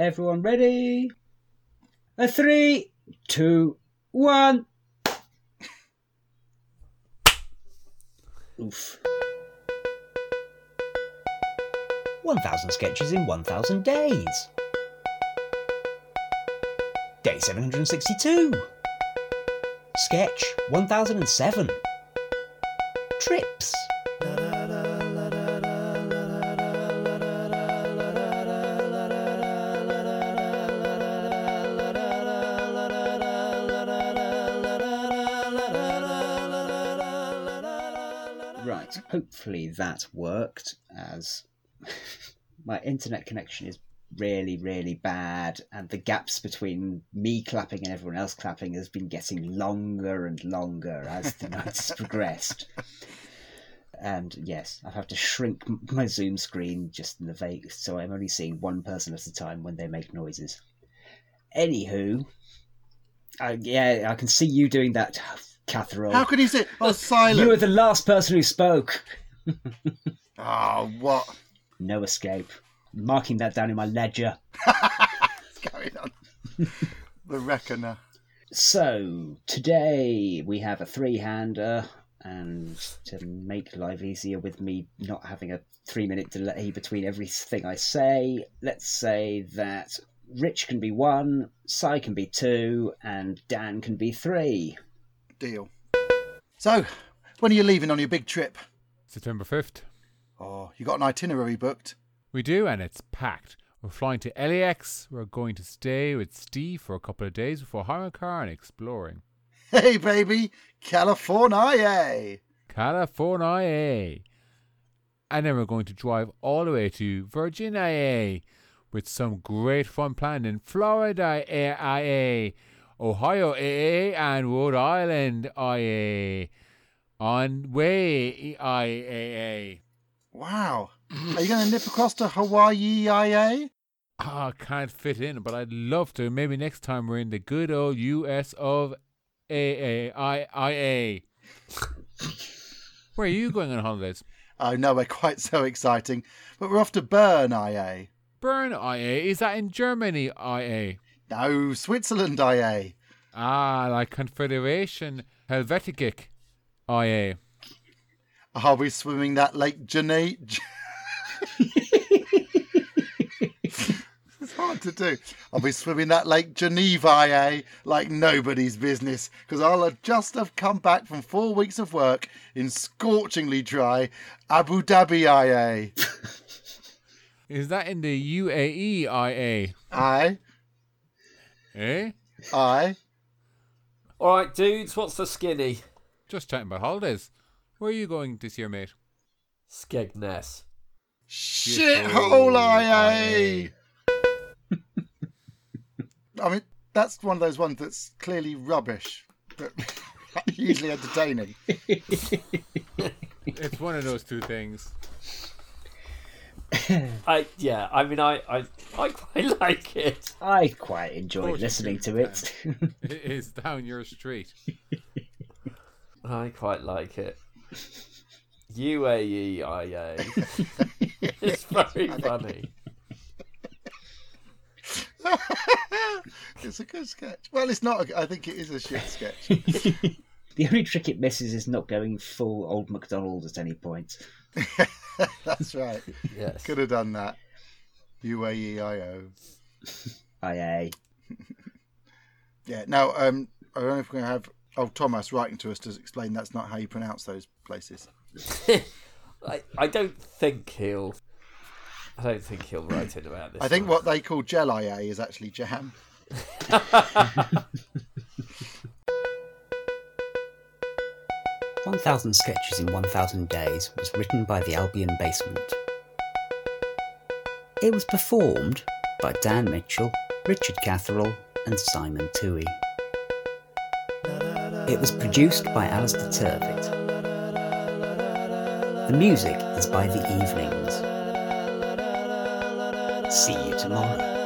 Everyone ready? A three, two, one. Oof. 1000 sketches in 1000 days. Day 762. Sketch 1007. Trips. Right, hopefully that worked as my internet connection is really, really bad, and the gaps between me clapping and everyone else clapping has been getting longer and longer as the night has progressed. And yes, I have had to shrink my Zoom screen just in the vague, so I'm only seeing one person at a time when they make noises. Anywho, uh, yeah, I can see you doing that, Catherall. How could he sit? Oh, silent. You were the last person who spoke. Oh, what? No escape. Marking that down in my ledger. What's going on? the Reckoner. So, today we have a three hander, and to make life easier with me not having a three minute delay between everything I say, let's say that Rich can be one, Cy can be two, and Dan can be three. Deal. So, when are you leaving on your big trip? September 5th. Oh, you got an itinerary booked? We do, and it's packed. We're flying to LAX. We're going to stay with Steve for a couple of days before hiring a car and exploring. Hey, baby, California! California. And then we're going to drive all the way to Virginia eh, with some great fun planned in Florida, IA, Ohio, AA, and Rhode Island, IA. On way, IAA. Wow. Are you going to nip across to Hawaii, IA? Ah, I can't fit in, but I'd love to. Maybe next time we're in the good old US of AA, IA. Where are you going on holidays? Oh, no, we're quite so exciting. But we're off to Bern, IA. Bern, IA. Is that in Germany, IA? No, Switzerland, IA. Ah, like Confederation Helvetic, IA. Are we swimming that Lake Geneva? it's hard to do. I'll be swimming that Lake Geneva, IA, like nobody's business, because I'll have just have come back from four weeks of work in scorchingly dry Abu Dhabi, IA. Is that in the UAE, IA? I, Eh? I, All right, dudes, what's the skinny? Just chatting about holidays. Where are you going this year, mate? Skegness. shithole, IA. I mean, that's one of those ones that's clearly rubbish, but hugely entertaining. It's one of those two things. I yeah. I mean, I I, I quite like it. I quite enjoy course you listening do, to it. It is down your street. I quite like it. UAEIA. it's very funny. it's a good sketch. Well, it's not. A, I think it is a shit sketch. the only trick it misses is not going full old MacDonald at any point. That's right. Yes. Could have done that. UAEIO. IA. Yeah. Now, um, I don't know if we're going to have old Thomas writing to us to explain that's not how you pronounce those places. I, I don't think he'll. I don't think he'll write in about this. I think one. what they call gel IA is actually jam. One Thousand Sketches in 1000 Days was written by the Albion Basement. It was performed by Dan Mitchell, Richard Catherall, and Simon Toohey. It was produced by Alistair Turvitt. The music is by The Evenings. See you tomorrow.